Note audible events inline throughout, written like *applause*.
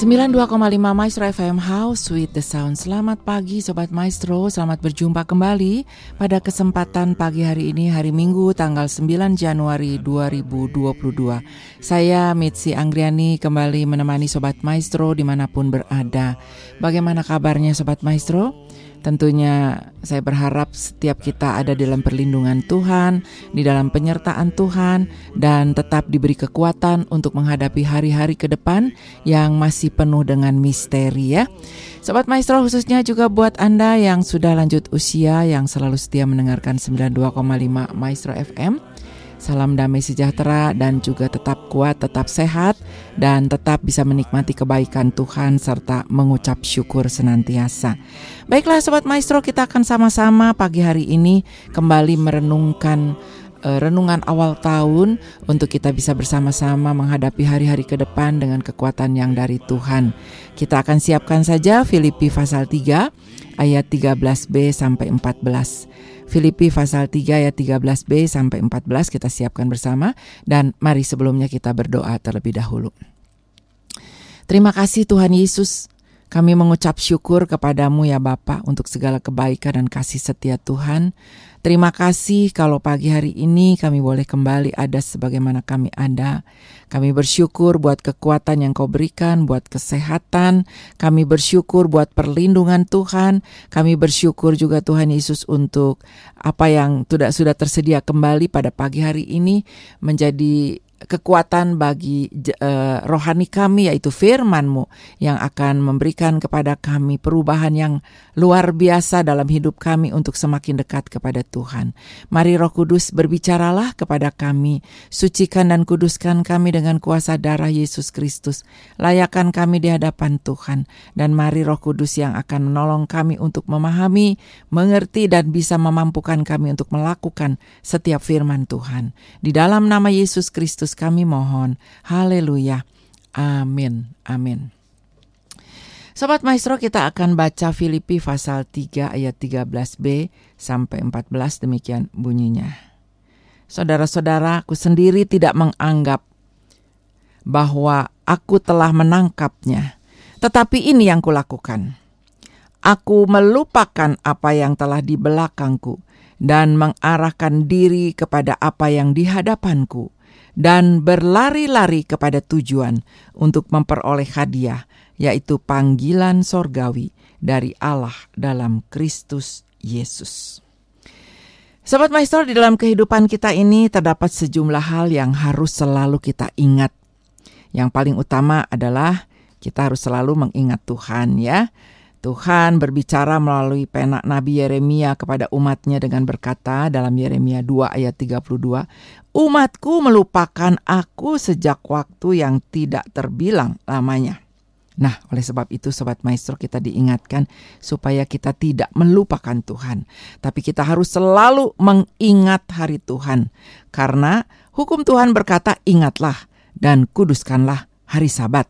92,5 Maestro FM House with the Sound. Selamat pagi Sobat Maestro. Selamat berjumpa kembali Pada kesempatan pagi hari ini Hari Minggu tanggal 9 Januari 2022 Saya Mitzi Anggriani Kembali menemani Sobat Maestro Di mana pun berada. Bagaimana kabarnya Sobat Maestro? Tentunya saya berharap setiap kita ada dalam perlindungan Tuhan, di dalam penyertaan Tuhan, dan tetap diberi kekuatan untuk menghadapi hari-hari ke depan yang masih penuh dengan misteri ya. Sobat Maestro khususnya juga buat Anda yang sudah lanjut usia, yang selalu setia mendengarkan 92,5 Maestro FM. Salam damai sejahtera dan juga tetap kuat, tetap sehat, dan tetap bisa menikmati kebaikan Tuhan serta mengucap syukur senantiasa. Baiklah Sobat Maestro, kita akan sama-sama pagi hari ini kembali merenungkan renungan awal tahun untuk kita bisa bersama-sama menghadapi hari-hari ke depan dengan kekuatan yang dari Tuhan. Kita akan siapkan saja Filipi pasal 3 ayat 13b sampai 14. Filipi pasal 3 ayat 13b sampai 14 kita siapkan bersama dan mari sebelumnya kita berdoa terlebih dahulu. Terima kasih Tuhan Yesus kami mengucap syukur kepadamu ya Bapa untuk segala kebaikan dan kasih setia Tuhan. Terima kasih kalau pagi hari ini kami boleh kembali ada sebagaimana kami ada. Kami bersyukur buat kekuatan yang kau berikan, buat kesehatan. Kami bersyukur buat perlindungan Tuhan. Kami bersyukur juga Tuhan Yesus untuk apa yang sudah tersedia kembali pada pagi hari ini menjadi kekuatan bagi uh, rohani kami yaitu firman-Mu yang akan memberikan kepada kami perubahan yang luar biasa dalam hidup kami untuk semakin dekat kepada Tuhan. Mari Roh Kudus berbicaralah kepada kami, sucikan dan kuduskan kami dengan kuasa darah Yesus Kristus. Layakan kami di hadapan Tuhan dan mari Roh Kudus yang akan menolong kami untuk memahami, mengerti dan bisa memampukan kami untuk melakukan setiap firman Tuhan. Di dalam nama Yesus Kristus Yesus kami mohon. Haleluya. Amin. Amin. Sobat Maestro kita akan baca Filipi pasal 3 ayat 13b sampai 14 demikian bunyinya. Saudara-saudara, aku sendiri tidak menganggap bahwa aku telah menangkapnya. Tetapi ini yang kulakukan. Aku melupakan apa yang telah di belakangku dan mengarahkan diri kepada apa yang di hadapanku dan berlari-lari kepada tujuan untuk memperoleh hadiah, yaitu panggilan sorgawi dari Allah dalam Kristus Yesus. Sobat Maestro, di dalam kehidupan kita ini terdapat sejumlah hal yang harus selalu kita ingat. Yang paling utama adalah kita harus selalu mengingat Tuhan ya. Tuhan berbicara melalui penak Nabi Yeremia kepada umatnya dengan berkata dalam Yeremia 2 ayat 32, Umatku melupakan aku sejak waktu yang tidak terbilang lamanya. Nah, oleh sebab itu Sobat Maestro kita diingatkan supaya kita tidak melupakan Tuhan. Tapi kita harus selalu mengingat hari Tuhan. Karena hukum Tuhan berkata ingatlah dan kuduskanlah hari sabat.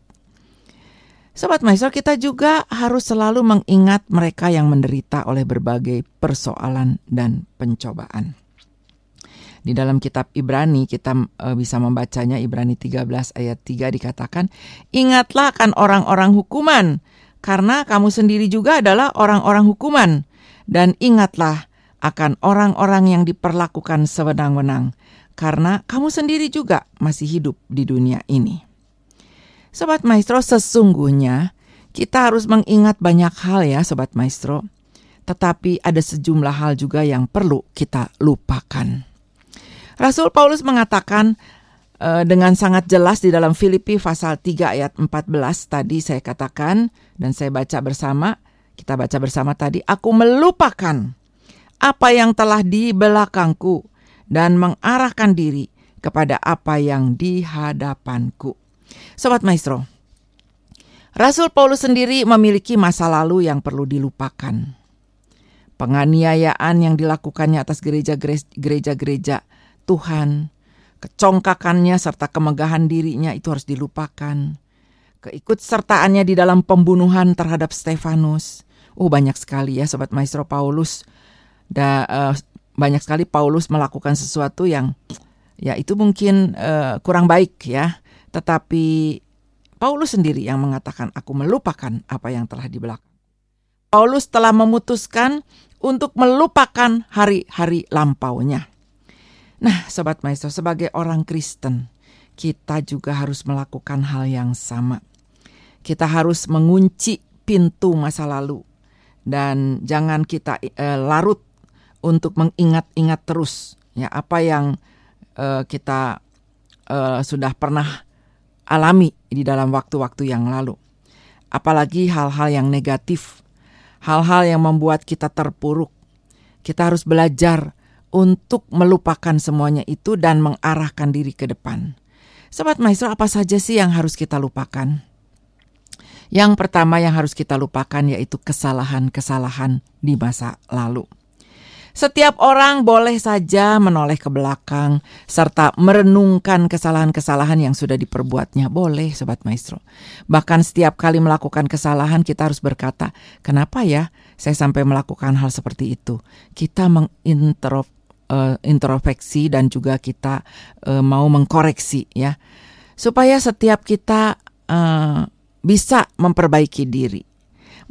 Sobat Maestro, kita juga harus selalu mengingat mereka yang menderita oleh berbagai persoalan dan pencobaan. Di dalam kitab Ibrani kita e, bisa membacanya Ibrani 13 ayat 3 dikatakan, "Ingatlah kan orang-orang hukuman, karena kamu sendiri juga adalah orang-orang hukuman, dan ingatlah akan orang-orang yang diperlakukan sewenang-wenang, karena kamu sendiri juga masih hidup di dunia ini." Sobat Maestro, sesungguhnya kita harus mengingat banyak hal ya Sobat Maestro. Tetapi ada sejumlah hal juga yang perlu kita lupakan. Rasul Paulus mengatakan uh, dengan sangat jelas di dalam Filipi pasal 3 ayat 14 tadi saya katakan dan saya baca bersama, kita baca bersama tadi, aku melupakan apa yang telah di belakangku dan mengarahkan diri kepada apa yang di hadapanku. Sobat Maestro, Rasul Paulus sendiri memiliki masa lalu yang perlu dilupakan. Penganiayaan yang dilakukannya atas gereja-gereja Tuhan, kecongkakannya serta kemegahan dirinya itu harus dilupakan. Keikutsertaannya di dalam pembunuhan terhadap Stefanus. Oh banyak sekali ya Sobat Maestro Paulus. Da, uh, banyak sekali Paulus melakukan sesuatu yang ya itu mungkin uh, kurang baik ya tetapi Paulus sendiri yang mengatakan, "Aku melupakan apa yang telah di belakang." Paulus telah memutuskan untuk melupakan hari-hari lampaunya. Nah, sobat maestro, sebagai orang Kristen, kita juga harus melakukan hal yang sama. Kita harus mengunci pintu masa lalu dan jangan kita uh, larut untuk mengingat-ingat terus ya apa yang uh, kita uh, sudah pernah alami di dalam waktu-waktu yang lalu. Apalagi hal-hal yang negatif, hal-hal yang membuat kita terpuruk. Kita harus belajar untuk melupakan semuanya itu dan mengarahkan diri ke depan. Sobat Maestro, apa saja sih yang harus kita lupakan? Yang pertama yang harus kita lupakan yaitu kesalahan-kesalahan di masa lalu. Setiap orang boleh saja menoleh ke belakang serta merenungkan kesalahan-kesalahan yang sudah diperbuatnya. Boleh, Sobat Maestro. Bahkan setiap kali melakukan kesalahan kita harus berkata, kenapa ya saya sampai melakukan hal seperti itu? Kita mengintrospeksi uh, dan juga kita uh, mau mengkoreksi ya. Supaya setiap kita uh, bisa memperbaiki diri.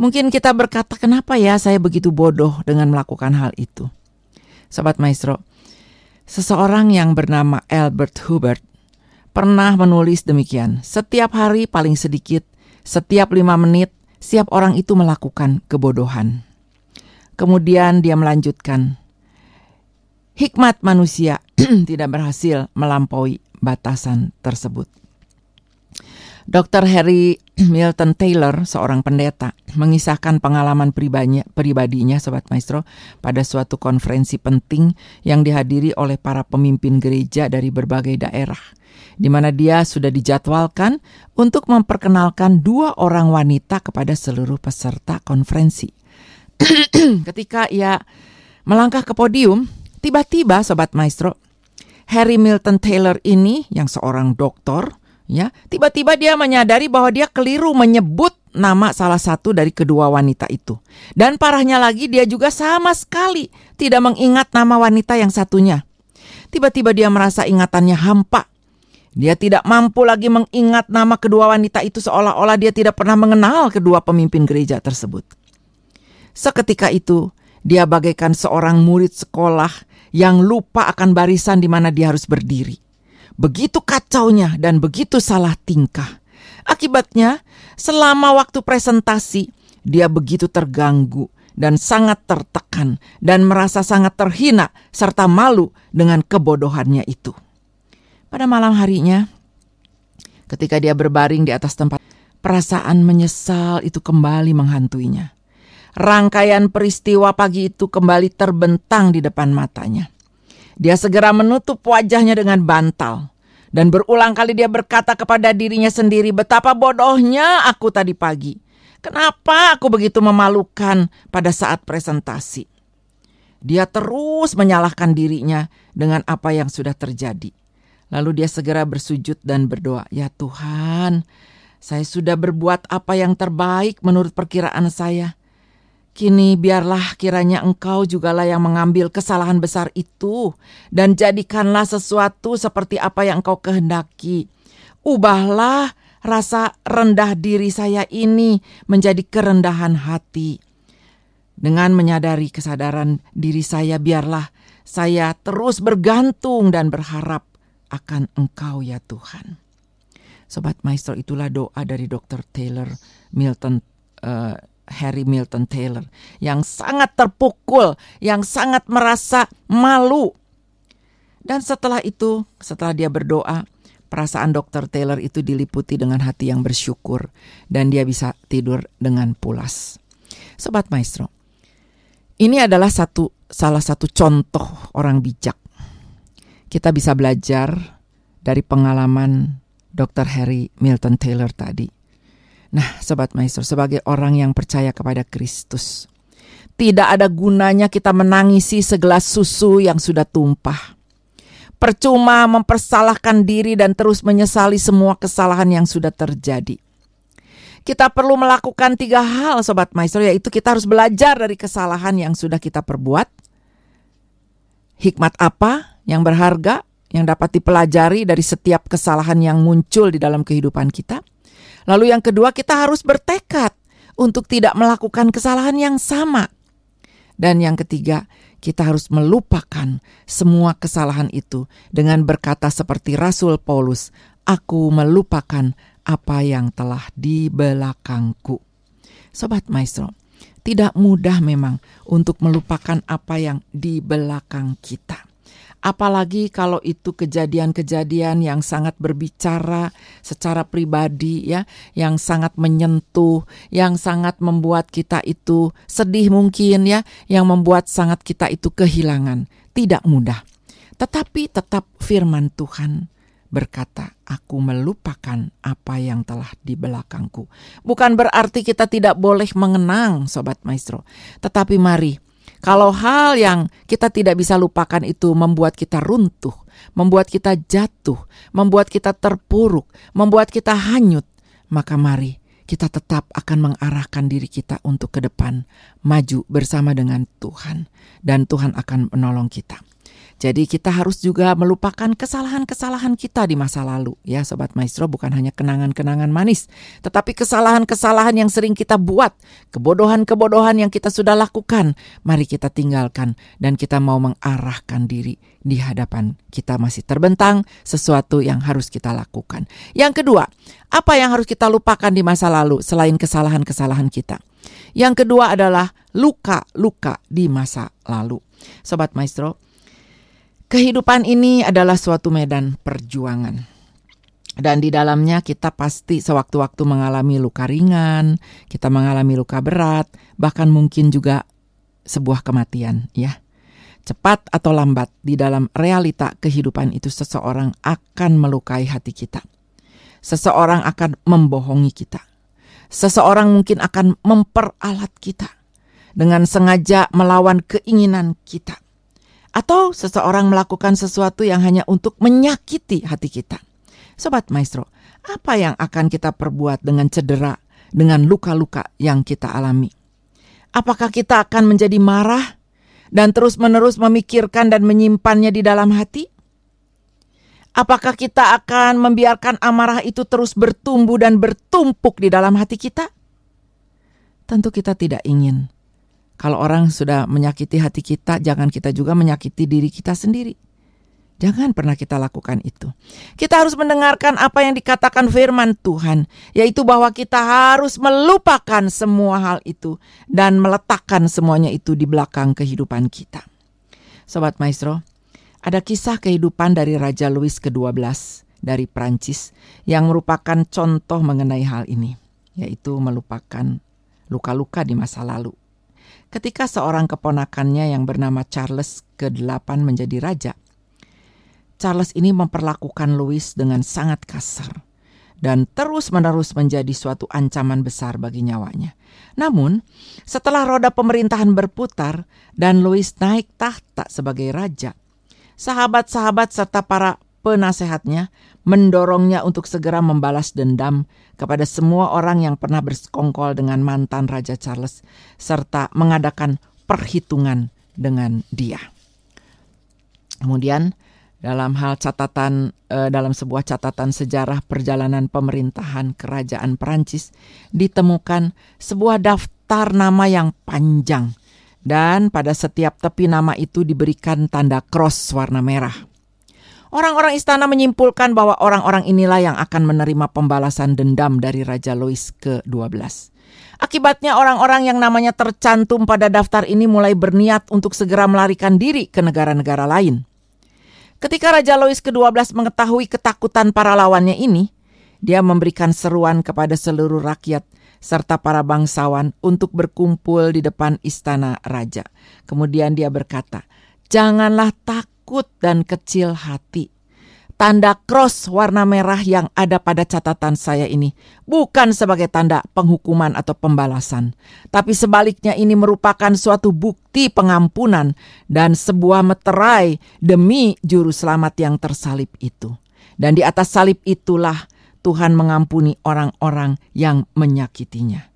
Mungkin kita berkata, "Kenapa ya saya begitu bodoh dengan melakukan hal itu?" Sobat Maestro, seseorang yang bernama Albert Hubert pernah menulis demikian: "Setiap hari paling sedikit, setiap lima menit, setiap orang itu melakukan kebodohan." Kemudian dia melanjutkan, "Hikmat manusia *clears throat* tidak berhasil melampaui batasan tersebut." Dr. Harry *clears throat* Milton Taylor, seorang pendeta, mengisahkan pengalaman pribadinya, pribadinya, Sobat Maestro, pada suatu konferensi penting yang dihadiri oleh para pemimpin gereja dari berbagai daerah, di mana dia sudah dijadwalkan untuk memperkenalkan dua orang wanita kepada seluruh peserta konferensi. *clears throat* Ketika ia melangkah ke podium, tiba-tiba Sobat Maestro, Harry Milton Taylor ini yang seorang doktor, ya tiba-tiba dia menyadari bahwa dia keliru menyebut nama salah satu dari kedua wanita itu. Dan parahnya lagi dia juga sama sekali tidak mengingat nama wanita yang satunya. Tiba-tiba dia merasa ingatannya hampa. Dia tidak mampu lagi mengingat nama kedua wanita itu seolah-olah dia tidak pernah mengenal kedua pemimpin gereja tersebut. Seketika itu dia bagaikan seorang murid sekolah yang lupa akan barisan di mana dia harus berdiri begitu kacaunya dan begitu salah tingkah. Akibatnya, selama waktu presentasi, dia begitu terganggu dan sangat tertekan dan merasa sangat terhina serta malu dengan kebodohannya itu. Pada malam harinya, ketika dia berbaring di atas tempat, perasaan menyesal itu kembali menghantuinya. Rangkaian peristiwa pagi itu kembali terbentang di depan matanya. Dia segera menutup wajahnya dengan bantal. Dan berulang kali dia berkata kepada dirinya sendiri, betapa bodohnya aku tadi pagi. Kenapa aku begitu memalukan pada saat presentasi? Dia terus menyalahkan dirinya dengan apa yang sudah terjadi. Lalu dia segera bersujud dan berdoa, "Ya Tuhan, saya sudah berbuat apa yang terbaik menurut perkiraan saya. Kini biarlah kiranya engkau jugalah yang mengambil kesalahan besar itu dan jadikanlah sesuatu seperti apa yang engkau kehendaki. Ubahlah rasa rendah diri saya ini menjadi kerendahan hati. Dengan menyadari kesadaran diri saya, biarlah saya terus bergantung dan berharap akan Engkau ya Tuhan. Sobat Maestro, itulah doa dari Dr. Taylor Milton uh, Harry Milton Taylor yang sangat terpukul, yang sangat merasa malu. Dan setelah itu, setelah dia berdoa, perasaan Dr. Taylor itu diliputi dengan hati yang bersyukur dan dia bisa tidur dengan pulas. Sobat Maestro, ini adalah satu salah satu contoh orang bijak. Kita bisa belajar dari pengalaman Dr. Harry Milton Taylor tadi Nah, sobat maestro, sebagai orang yang percaya kepada Kristus, tidak ada gunanya kita menangisi segelas susu yang sudah tumpah. Percuma mempersalahkan diri dan terus menyesali semua kesalahan yang sudah terjadi. Kita perlu melakukan tiga hal sobat maestro yaitu kita harus belajar dari kesalahan yang sudah kita perbuat. Hikmat apa yang berharga yang dapat dipelajari dari setiap kesalahan yang muncul di dalam kehidupan kita? Lalu yang kedua, kita harus bertekad untuk tidak melakukan kesalahan yang sama. Dan yang ketiga, kita harus melupakan semua kesalahan itu dengan berkata seperti Rasul Paulus, "Aku melupakan apa yang telah di belakangku." Sobat Maestro, tidak mudah memang untuk melupakan apa yang di belakang kita. Apalagi kalau itu kejadian-kejadian yang sangat berbicara secara pribadi ya, yang sangat menyentuh, yang sangat membuat kita itu sedih mungkin ya, yang membuat sangat kita itu kehilangan. Tidak mudah. Tetapi tetap firman Tuhan berkata, "Aku melupakan apa yang telah di belakangku." Bukan berarti kita tidak boleh mengenang, sobat maestro, tetapi mari kalau hal yang kita tidak bisa lupakan itu membuat kita runtuh, membuat kita jatuh, membuat kita terpuruk, membuat kita hanyut, maka mari kita tetap akan mengarahkan diri kita untuk ke depan, maju bersama dengan Tuhan, dan Tuhan akan menolong kita. Jadi kita harus juga melupakan kesalahan-kesalahan kita di masa lalu ya Sobat Maestro bukan hanya kenangan-kenangan manis tetapi kesalahan-kesalahan yang sering kita buat, kebodohan-kebodohan yang kita sudah lakukan, mari kita tinggalkan dan kita mau mengarahkan diri di hadapan kita masih terbentang sesuatu yang harus kita lakukan. Yang kedua, apa yang harus kita lupakan di masa lalu selain kesalahan-kesalahan kita? Yang kedua adalah luka-luka di masa lalu. Sobat Maestro, Kehidupan ini adalah suatu medan perjuangan. Dan di dalamnya kita pasti sewaktu-waktu mengalami luka ringan, kita mengalami luka berat, bahkan mungkin juga sebuah kematian, ya. Cepat atau lambat di dalam realita kehidupan itu seseorang akan melukai hati kita. Seseorang akan membohongi kita. Seseorang mungkin akan memperalat kita dengan sengaja melawan keinginan kita atau seseorang melakukan sesuatu yang hanya untuk menyakiti hati kita. Sobat Maestro, apa yang akan kita perbuat dengan cedera, dengan luka-luka yang kita alami? Apakah kita akan menjadi marah dan terus-menerus memikirkan dan menyimpannya di dalam hati? Apakah kita akan membiarkan amarah itu terus bertumbuh dan bertumpuk di dalam hati kita? Tentu kita tidak ingin kalau orang sudah menyakiti hati kita, jangan kita juga menyakiti diri kita sendiri. Jangan pernah kita lakukan itu. Kita harus mendengarkan apa yang dikatakan firman Tuhan, yaitu bahwa kita harus melupakan semua hal itu dan meletakkan semuanya itu di belakang kehidupan kita. Sobat Maestro, ada kisah kehidupan dari Raja Louis ke-12 dari Prancis yang merupakan contoh mengenai hal ini, yaitu melupakan luka-luka di masa lalu ketika seorang keponakannya yang bernama Charles ke-8 menjadi raja. Charles ini memperlakukan Louis dengan sangat kasar dan terus-menerus menjadi suatu ancaman besar bagi nyawanya. Namun, setelah roda pemerintahan berputar dan Louis naik tahta sebagai raja, sahabat-sahabat serta para penasehatnya mendorongnya untuk segera membalas dendam kepada semua orang yang pernah bersekongkol dengan mantan Raja Charles serta mengadakan perhitungan dengan dia. Kemudian dalam hal catatan eh, dalam sebuah catatan sejarah perjalanan pemerintahan kerajaan Perancis ditemukan sebuah daftar nama yang panjang dan pada setiap tepi nama itu diberikan tanda cross warna merah. Orang-orang istana menyimpulkan bahwa orang-orang inilah yang akan menerima pembalasan dendam dari Raja Louis ke-12. Akibatnya orang-orang yang namanya tercantum pada daftar ini mulai berniat untuk segera melarikan diri ke negara-negara lain. Ketika Raja Louis ke-12 mengetahui ketakutan para lawannya ini, dia memberikan seruan kepada seluruh rakyat serta para bangsawan untuk berkumpul di depan istana raja. Kemudian dia berkata, "Janganlah takut dan kecil hati. Tanda cross warna merah yang ada pada catatan saya ini bukan sebagai tanda penghukuman atau pembalasan, tapi sebaliknya ini merupakan suatu bukti pengampunan dan sebuah meterai demi juru selamat yang tersalib itu. Dan di atas salib itulah Tuhan mengampuni orang-orang yang menyakitinya.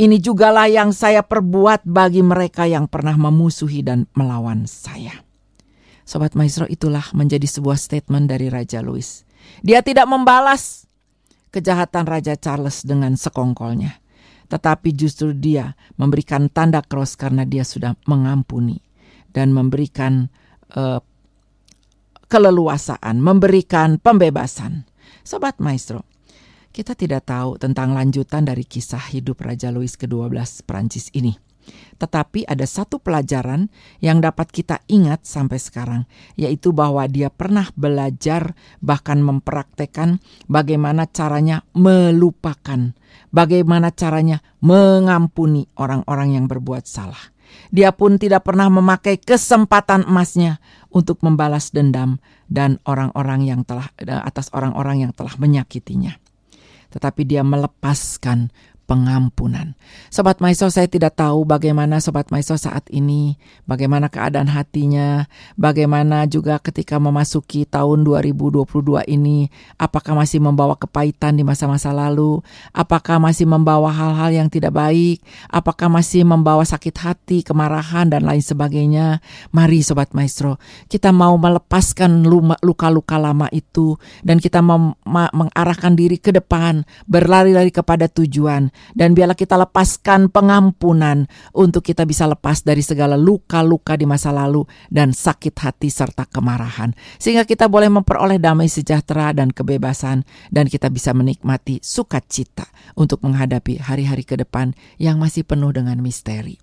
Ini jugalah yang saya perbuat bagi mereka yang pernah memusuhi dan melawan saya. Sobat Maestro itulah menjadi sebuah statement dari Raja Louis. Dia tidak membalas kejahatan Raja Charles dengan sekongkolnya. Tetapi justru dia memberikan tanda cross karena dia sudah mengampuni dan memberikan uh, keleluasaan, memberikan pembebasan. Sobat Maestro, kita tidak tahu tentang lanjutan dari kisah hidup Raja Louis ke-12 Prancis ini. Tetapi ada satu pelajaran yang dapat kita ingat sampai sekarang, yaitu bahwa dia pernah belajar bahkan mempraktekkan bagaimana caranya melupakan, bagaimana caranya mengampuni orang-orang yang berbuat salah. Dia pun tidak pernah memakai kesempatan emasnya untuk membalas dendam dan orang-orang yang telah atas orang-orang yang telah menyakitinya. Tetapi dia melepaskan pengampunan. Sobat Maestro, saya tidak tahu bagaimana Sobat Maestro saat ini, bagaimana keadaan hatinya, bagaimana juga ketika memasuki tahun 2022 ini, apakah masih membawa kepahitan di masa-masa lalu, apakah masih membawa hal-hal yang tidak baik, apakah masih membawa sakit hati, kemarahan, dan lain sebagainya. Mari Sobat Maestro, kita mau melepaskan luka-luka lama itu, dan kita mengarahkan diri ke depan, berlari-lari kepada tujuan, dan biarlah kita lepaskan pengampunan untuk kita bisa lepas dari segala luka-luka di masa lalu dan sakit hati serta kemarahan. Sehingga kita boleh memperoleh damai sejahtera dan kebebasan dan kita bisa menikmati sukacita untuk menghadapi hari-hari ke depan yang masih penuh dengan misteri.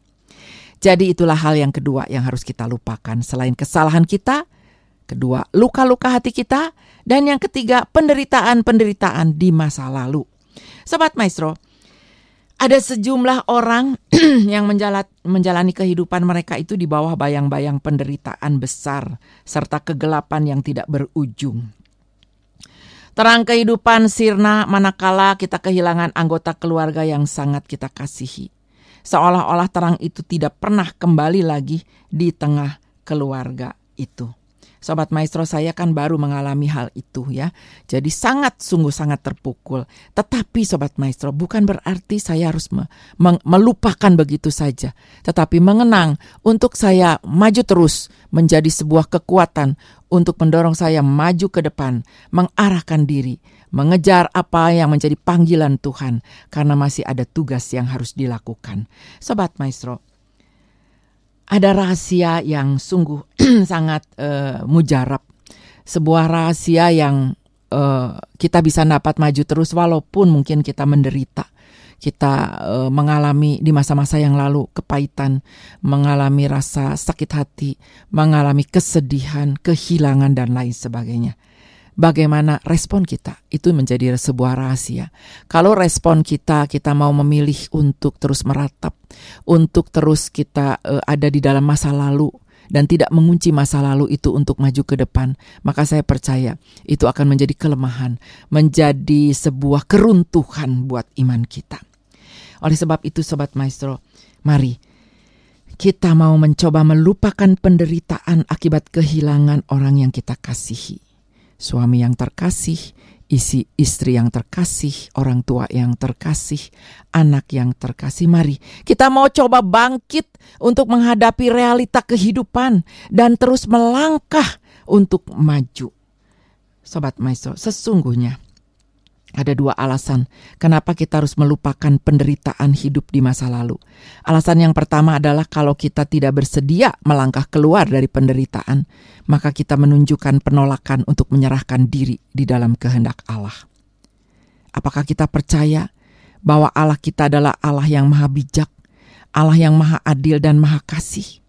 Jadi itulah hal yang kedua yang harus kita lupakan. Selain kesalahan kita, kedua luka-luka hati kita, dan yang ketiga penderitaan-penderitaan di masa lalu. Sobat Maestro, ada sejumlah orang *clears throat* yang menjalat, menjalani kehidupan mereka itu di bawah bayang-bayang penderitaan besar serta kegelapan yang tidak berujung. Terang kehidupan sirna manakala kita kehilangan anggota keluarga yang sangat kita kasihi. Seolah-olah terang itu tidak pernah kembali lagi di tengah keluarga itu. Sobat Maestro saya kan baru mengalami hal itu ya. Jadi sangat sungguh sangat terpukul. Tetapi Sobat Maestro bukan berarti saya harus me melupakan begitu saja. Tetapi mengenang untuk saya maju terus menjadi sebuah kekuatan untuk mendorong saya maju ke depan, mengarahkan diri, mengejar apa yang menjadi panggilan Tuhan karena masih ada tugas yang harus dilakukan. Sobat Maestro, ada rahasia yang sungguh *clears throat* sangat uh, mujarab. Sebuah rahasia yang uh, kita bisa dapat maju terus walaupun mungkin kita menderita. Kita uh, mengalami di masa-masa yang lalu kepahitan, mengalami rasa sakit hati, mengalami kesedihan, kehilangan dan lain sebagainya bagaimana respon kita itu menjadi sebuah rahasia. Kalau respon kita kita mau memilih untuk terus meratap, untuk terus kita uh, ada di dalam masa lalu dan tidak mengunci masa lalu itu untuk maju ke depan, maka saya percaya itu akan menjadi kelemahan, menjadi sebuah keruntuhan buat iman kita. Oleh sebab itu sobat maestro, mari kita mau mencoba melupakan penderitaan akibat kehilangan orang yang kita kasihi suami yang terkasih, isi istri yang terkasih, orang tua yang terkasih, anak yang terkasih. Mari kita mau coba bangkit untuk menghadapi realita kehidupan dan terus melangkah untuk maju. Sobat Maestro, sesungguhnya ada dua alasan kenapa kita harus melupakan penderitaan hidup di masa lalu. Alasan yang pertama adalah kalau kita tidak bersedia melangkah keluar dari penderitaan, maka kita menunjukkan penolakan untuk menyerahkan diri di dalam kehendak Allah. Apakah kita percaya bahwa Allah kita adalah Allah yang maha bijak, Allah yang maha adil dan maha kasih?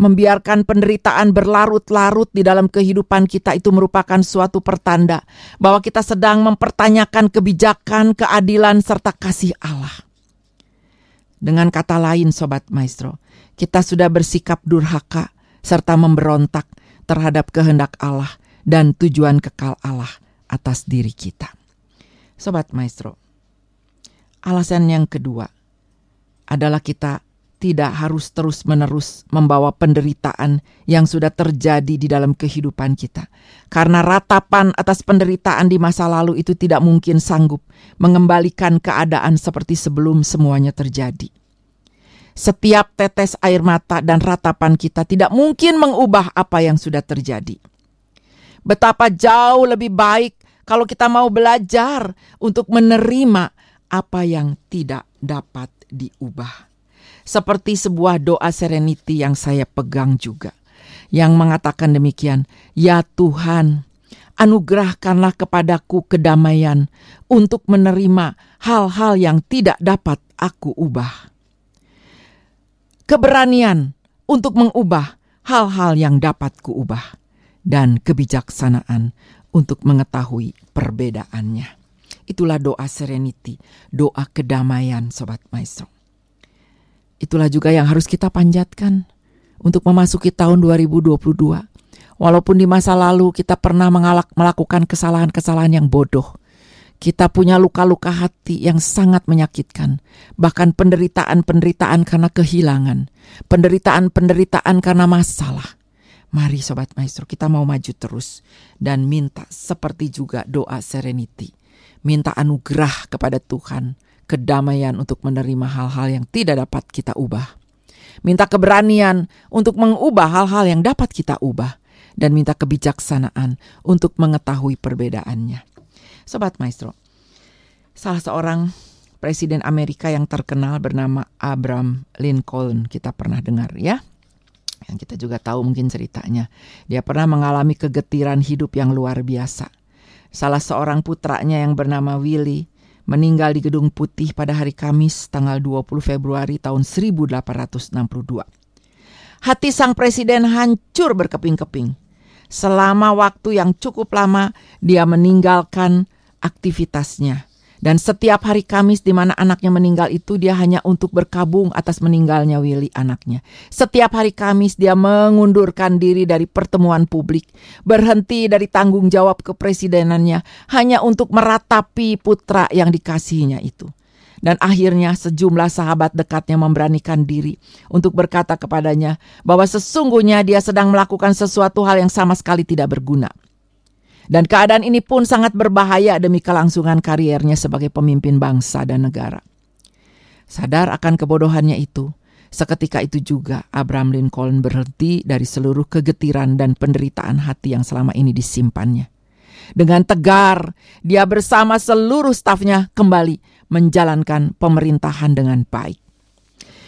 Membiarkan penderitaan berlarut-larut di dalam kehidupan kita itu merupakan suatu pertanda bahwa kita sedang mempertanyakan kebijakan, keadilan, serta kasih Allah. Dengan kata lain, Sobat Maestro, kita sudah bersikap durhaka serta memberontak terhadap kehendak Allah dan tujuan kekal Allah atas diri kita. Sobat Maestro, alasan yang kedua adalah kita tidak harus terus-menerus membawa penderitaan yang sudah terjadi di dalam kehidupan kita. Karena ratapan atas penderitaan di masa lalu itu tidak mungkin sanggup mengembalikan keadaan seperti sebelum semuanya terjadi. Setiap tetes air mata dan ratapan kita tidak mungkin mengubah apa yang sudah terjadi. Betapa jauh lebih baik kalau kita mau belajar untuk menerima apa yang tidak dapat diubah. Seperti sebuah doa serenity yang saya pegang juga. Yang mengatakan demikian, Ya Tuhan, anugerahkanlah kepadaku kedamaian untuk menerima hal-hal yang tidak dapat aku ubah. Keberanian untuk mengubah hal-hal yang dapat kuubah dan kebijaksanaan untuk mengetahui perbedaannya. Itulah doa serenity, doa kedamaian Sobat Maestro. Itulah juga yang harus kita panjatkan untuk memasuki tahun 2022. Walaupun di masa lalu kita pernah mengalak, melakukan kesalahan-kesalahan yang bodoh, kita punya luka-luka hati yang sangat menyakitkan, bahkan penderitaan-penderitaan karena kehilangan, penderitaan-penderitaan karena masalah. Mari Sobat Maestro, kita mau maju terus dan minta seperti juga doa serenity. Minta anugerah kepada Tuhan, kedamaian untuk menerima hal-hal yang tidak dapat kita ubah. Minta keberanian untuk mengubah hal-hal yang dapat kita ubah. Dan minta kebijaksanaan untuk mengetahui perbedaannya. Sobat Maestro, salah seorang presiden Amerika yang terkenal bernama Abraham Lincoln kita pernah dengar ya. Yang kita juga tahu mungkin ceritanya. Dia pernah mengalami kegetiran hidup yang luar biasa. Salah seorang putranya yang bernama Willie meninggal di Gedung Putih pada hari Kamis tanggal 20 Februari tahun 1862. Hati sang presiden hancur berkeping-keping. Selama waktu yang cukup lama dia meninggalkan aktivitasnya. Dan setiap hari Kamis di mana anaknya meninggal itu dia hanya untuk berkabung atas meninggalnya Willy anaknya. Setiap hari Kamis dia mengundurkan diri dari pertemuan publik, berhenti dari tanggung jawab kepresidenannya hanya untuk meratapi putra yang dikasihinya itu. Dan akhirnya sejumlah sahabat dekatnya memberanikan diri untuk berkata kepadanya bahwa sesungguhnya dia sedang melakukan sesuatu hal yang sama sekali tidak berguna. Dan keadaan ini pun sangat berbahaya demi kelangsungan kariernya sebagai pemimpin bangsa dan negara. Sadar akan kebodohannya itu, seketika itu juga Abraham Lincoln berhenti dari seluruh kegetiran dan penderitaan hati yang selama ini disimpannya. Dengan tegar, dia bersama seluruh stafnya kembali menjalankan pemerintahan dengan baik.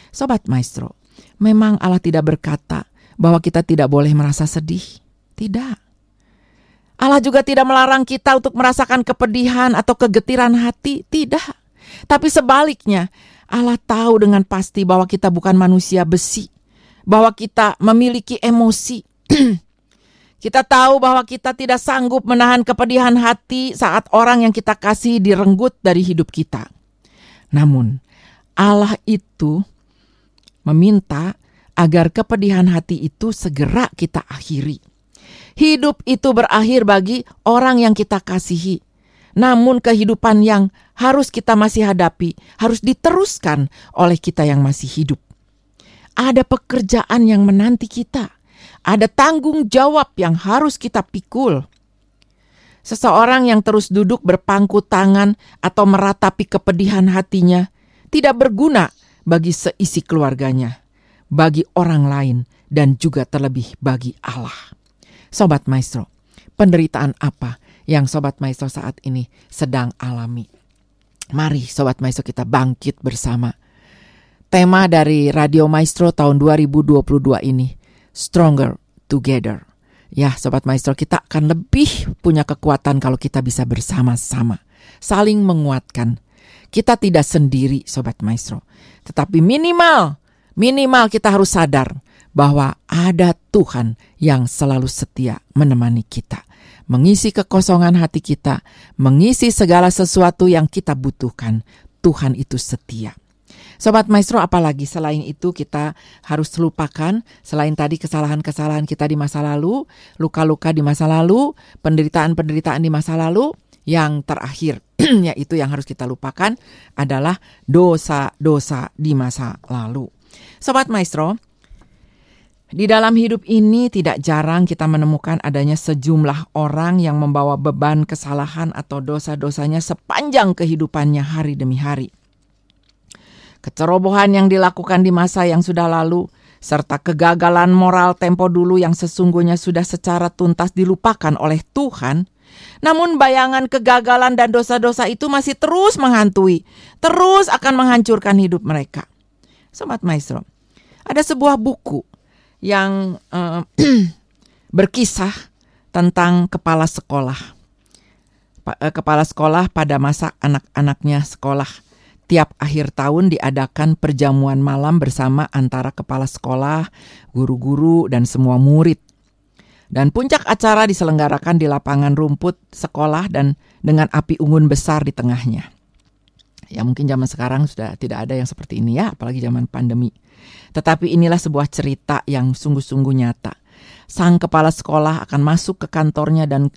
Sobat Maestro, memang Allah tidak berkata bahwa kita tidak boleh merasa sedih. Tidak. Allah juga tidak melarang kita untuk merasakan kepedihan atau kegetiran hati, tidak. Tapi sebaliknya, Allah tahu dengan pasti bahwa kita bukan manusia besi, bahwa kita memiliki emosi. *clears throat* kita tahu bahwa kita tidak sanggup menahan kepedihan hati saat orang yang kita kasih direnggut dari hidup kita. Namun, Allah itu meminta agar kepedihan hati itu segera kita akhiri Hidup itu berakhir bagi orang yang kita kasihi. Namun kehidupan yang harus kita masih hadapi harus diteruskan oleh kita yang masih hidup. Ada pekerjaan yang menanti kita. Ada tanggung jawab yang harus kita pikul. Seseorang yang terus duduk berpangku tangan atau meratapi kepedihan hatinya tidak berguna bagi seisi keluarganya, bagi orang lain, dan juga terlebih bagi Allah. Sobat Maestro, penderitaan apa yang Sobat Maestro saat ini sedang alami? Mari Sobat Maestro kita bangkit bersama. Tema dari Radio Maestro tahun 2022 ini, Stronger Together. Ya Sobat Maestro kita akan lebih punya kekuatan kalau kita bisa bersama-sama. Saling menguatkan. Kita tidak sendiri Sobat Maestro. Tetapi minimal, minimal kita harus sadar bahwa ada Tuhan yang selalu setia menemani kita, mengisi kekosongan hati kita, mengisi segala sesuatu yang kita butuhkan. Tuhan itu setia. Sobat Maestro, apalagi selain itu kita harus lupakan selain tadi kesalahan-kesalahan kita di masa lalu, luka-luka di masa lalu, penderitaan-penderitaan di masa lalu, yang terakhir *clears throat* yaitu yang harus kita lupakan adalah dosa-dosa di masa lalu. Sobat Maestro, di dalam hidup ini tidak jarang kita menemukan adanya sejumlah orang yang membawa beban kesalahan atau dosa-dosanya sepanjang kehidupannya hari demi hari. Kecerobohan yang dilakukan di masa yang sudah lalu, serta kegagalan moral tempo dulu yang sesungguhnya sudah secara tuntas dilupakan oleh Tuhan, Namun bayangan kegagalan dan dosa-dosa itu masih terus menghantui, terus akan menghancurkan hidup mereka. Sobat Maestro, ada sebuah buku yang uh, *clears throat* berkisah tentang kepala sekolah. Eh, kepala sekolah pada masa anak-anaknya sekolah. Tiap akhir tahun diadakan perjamuan malam bersama antara kepala sekolah, guru-guru, dan semua murid. Dan puncak acara diselenggarakan di lapangan rumput sekolah dan dengan api unggun besar di tengahnya. Ya mungkin zaman sekarang sudah tidak ada yang seperti ini ya, apalagi zaman pandemi. Tetapi inilah sebuah cerita yang sungguh-sungguh nyata. Sang kepala sekolah akan masuk ke kantornya dan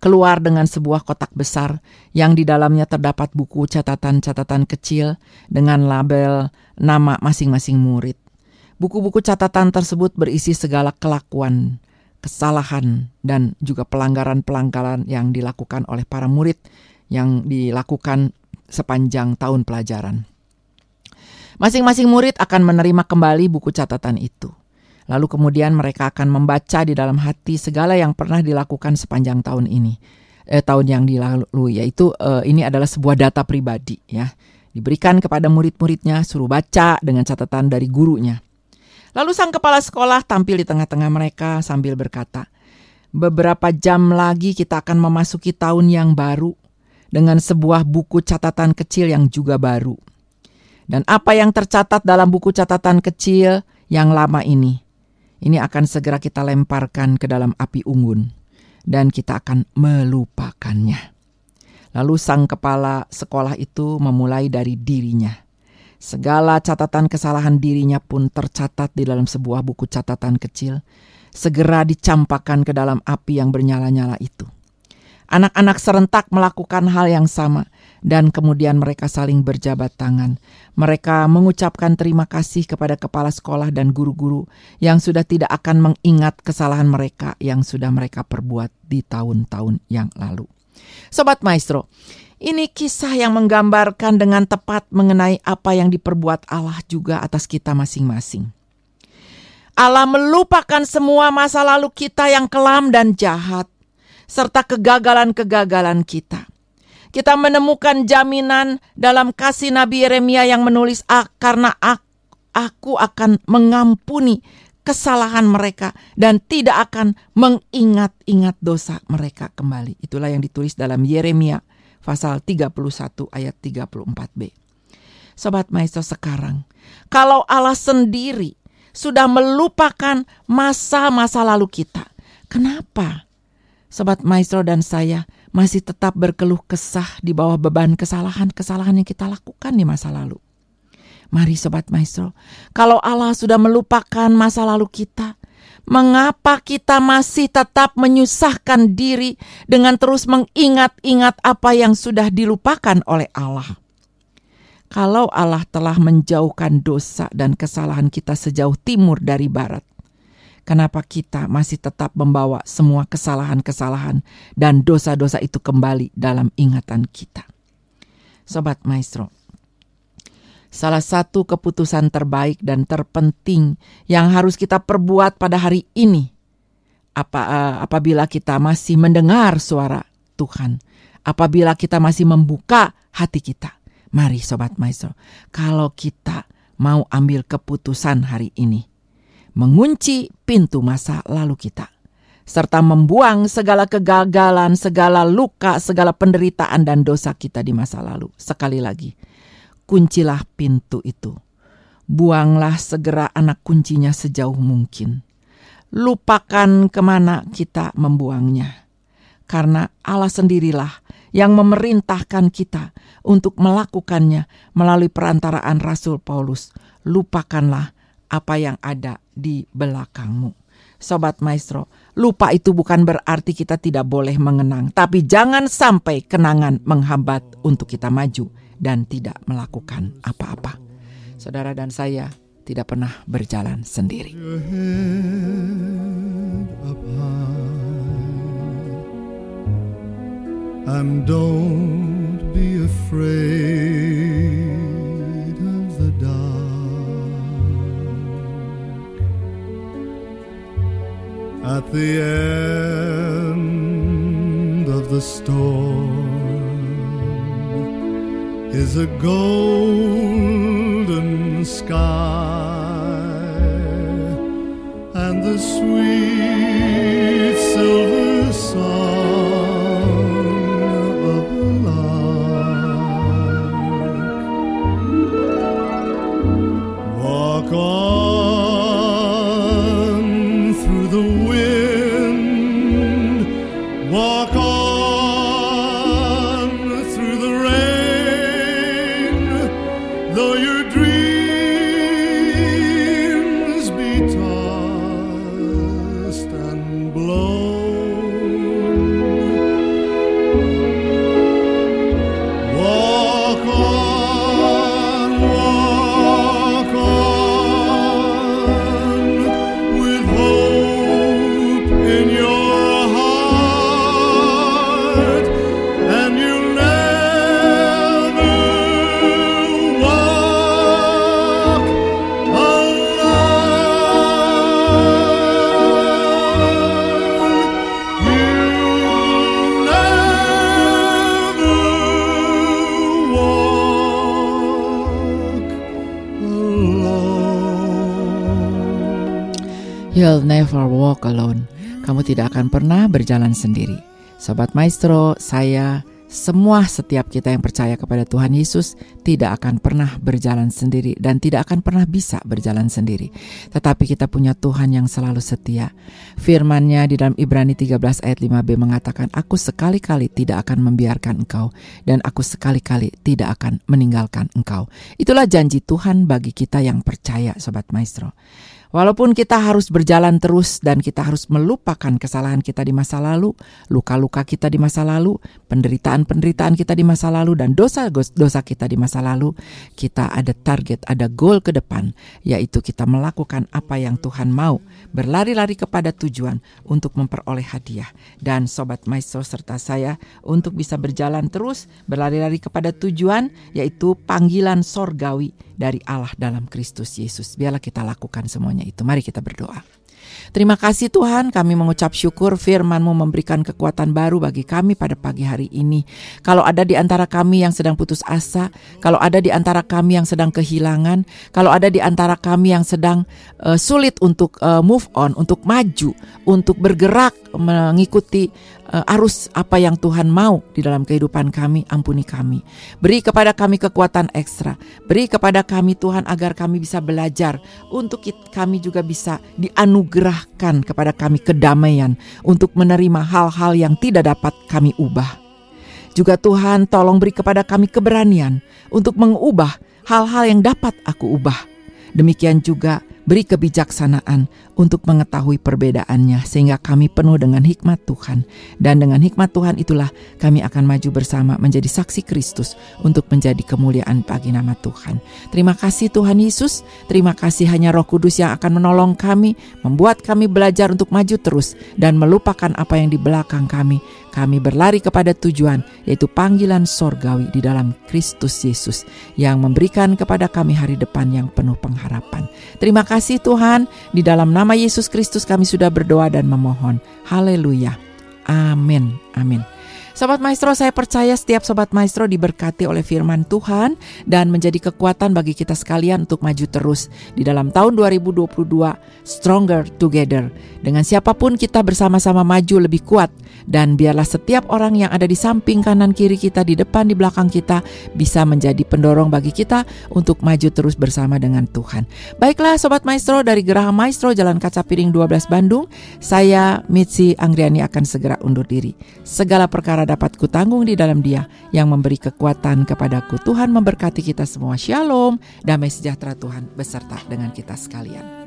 keluar dengan sebuah kotak besar yang di dalamnya terdapat buku catatan-catatan kecil dengan label nama masing-masing murid. Buku-buku catatan tersebut berisi segala kelakuan, kesalahan dan juga pelanggaran-pelanggaran yang dilakukan oleh para murid yang dilakukan sepanjang tahun pelajaran. Masing-masing murid akan menerima kembali buku catatan itu. Lalu kemudian mereka akan membaca di dalam hati segala yang pernah dilakukan sepanjang tahun ini. Eh, tahun yang dilalu yaitu eh, ini adalah sebuah data pribadi ya. Diberikan kepada murid-muridnya suruh baca dengan catatan dari gurunya. Lalu sang kepala sekolah tampil di tengah-tengah mereka sambil berkata, "Beberapa jam lagi kita akan memasuki tahun yang baru dengan sebuah buku catatan kecil yang juga baru. Dan apa yang tercatat dalam buku catatan kecil yang lama ini, ini akan segera kita lemparkan ke dalam api unggun dan kita akan melupakannya." Lalu sang kepala sekolah itu memulai dari dirinya. Segala catatan kesalahan dirinya pun tercatat di dalam sebuah buku catatan kecil, segera dicampakkan ke dalam api yang bernyala-nyala itu. Anak-anak serentak melakukan hal yang sama, dan kemudian mereka saling berjabat tangan. Mereka mengucapkan terima kasih kepada kepala sekolah dan guru-guru yang sudah tidak akan mengingat kesalahan mereka yang sudah mereka perbuat di tahun-tahun yang lalu. Sobat Maestro, ini kisah yang menggambarkan dengan tepat mengenai apa yang diperbuat Allah juga atas kita masing-masing. Allah melupakan semua masa lalu kita yang kelam dan jahat, serta kegagalan-kegagalan kita. Kita menemukan jaminan dalam kasih Nabi Yeremia yang menulis, ah, "Karena aku akan mengampuni kesalahan mereka dan tidak akan mengingat-ingat dosa mereka kembali." Itulah yang ditulis dalam Yeremia pasal 31 ayat 34b. Sobat Maestro sekarang, kalau Allah sendiri sudah melupakan masa-masa lalu kita, kenapa Sobat Maestro dan saya masih tetap berkeluh kesah di bawah beban kesalahan-kesalahan yang kita lakukan di masa lalu? Mari Sobat Maestro, kalau Allah sudah melupakan masa lalu kita, Mengapa kita masih tetap menyusahkan diri dengan terus mengingat-ingat apa yang sudah dilupakan oleh Allah? Kalau Allah telah menjauhkan dosa dan kesalahan kita sejauh timur dari barat, kenapa kita masih tetap membawa semua kesalahan-kesalahan dan dosa-dosa itu kembali dalam ingatan kita? Sobat Maestro, salah satu keputusan terbaik dan terpenting yang harus kita perbuat pada hari ini. Apa, uh, apabila kita masih mendengar suara Tuhan, apabila kita masih membuka hati kita. Mari Sobat Maestro, kalau kita mau ambil keputusan hari ini, mengunci pintu masa lalu kita, serta membuang segala kegagalan, segala luka, segala penderitaan dan dosa kita di masa lalu. Sekali lagi, kuncilah pintu itu. Buanglah segera anak kuncinya sejauh mungkin. Lupakan ke mana kita membuangnya. Karena Allah sendirilah yang memerintahkan kita untuk melakukannya melalui perantaraan Rasul Paulus. Lupakanlah apa yang ada di belakangmu. Sobat Maestro, lupa itu bukan berarti kita tidak boleh mengenang, tapi jangan sampai kenangan menghambat untuk kita maju dan tidak melakukan apa-apa. Saudara dan saya tidak pernah berjalan sendiri. And don't be afraid At the end of the storm is a golden sky and the sweet silver song You'll never walk alone. Kamu tidak akan pernah berjalan sendiri. Sobat Maestro, saya semua setiap kita yang percaya kepada Tuhan Yesus tidak akan pernah berjalan sendiri dan tidak akan pernah bisa berjalan sendiri. Tetapi kita punya Tuhan yang selalu setia. Firman-Nya di dalam Ibrani 13 ayat 5b mengatakan, Aku sekali-kali tidak akan membiarkan engkau dan aku sekali-kali tidak akan meninggalkan engkau. Itulah janji Tuhan bagi kita yang percaya Sobat Maestro. Walaupun kita harus berjalan terus dan kita harus melupakan kesalahan kita di masa lalu, luka-luka kita di masa lalu, penderitaan-penderitaan kita di masa lalu, dan dosa-dosa kita di masa lalu, kita ada target, ada goal ke depan, yaitu kita melakukan apa yang Tuhan mau, berlari-lari kepada tujuan untuk memperoleh hadiah. Dan Sobat Maestro serta saya untuk bisa berjalan terus, berlari-lari kepada tujuan, yaitu panggilan sorgawi dari Allah dalam Kristus Yesus. Biarlah kita lakukan semuanya itu. Mari kita berdoa. Terima kasih Tuhan, kami mengucap syukur firman-Mu memberikan kekuatan baru bagi kami pada pagi hari ini. Kalau ada di antara kami yang sedang putus asa, kalau ada di antara kami yang sedang kehilangan, kalau ada di antara kami yang sedang uh, sulit untuk uh, move on, untuk maju, untuk bergerak mengikuti arus apa yang Tuhan mau di dalam kehidupan kami, ampuni kami. Beri kepada kami kekuatan ekstra. Beri kepada kami Tuhan agar kami bisa belajar untuk kami juga bisa dianugerahkan kepada kami kedamaian untuk menerima hal-hal yang tidak dapat kami ubah. Juga Tuhan tolong beri kepada kami keberanian untuk mengubah hal-hal yang dapat aku ubah. Demikian juga beri kebijaksanaan untuk mengetahui perbedaannya sehingga kami penuh dengan hikmat Tuhan dan dengan hikmat Tuhan itulah kami akan maju bersama menjadi saksi Kristus untuk menjadi kemuliaan bagi nama Tuhan. Terima kasih Tuhan Yesus, terima kasih hanya Roh Kudus yang akan menolong kami, membuat kami belajar untuk maju terus dan melupakan apa yang di belakang kami. Kami berlari kepada tujuan yaitu panggilan sorgawi di dalam Kristus Yesus yang memberikan kepada kami hari depan yang penuh pengharapan. Terima kasih Tuhan, di dalam nama Yesus Kristus kami sudah berdoa dan memohon. Haleluya. Amin. Amin. Sobat Maestro, saya percaya setiap Sobat Maestro diberkati oleh firman Tuhan dan menjadi kekuatan bagi kita sekalian untuk maju terus di dalam tahun 2022 Stronger Together. Dengan siapa pun kita bersama-sama maju lebih kuat dan biarlah setiap orang yang ada di samping kanan kiri kita, di depan, di belakang kita bisa menjadi pendorong bagi kita untuk maju terus bersama dengan Tuhan. Baiklah Sobat Maestro dari Geraha Maestro Jalan Kaca Piring 12 Bandung, saya Mitzi Anggriani akan segera undur diri. Segala perkara dapat kutanggung di dalam dia yang memberi kekuatan kepadaku. Tuhan memberkati kita semua. Shalom, damai sejahtera Tuhan beserta dengan kita sekalian.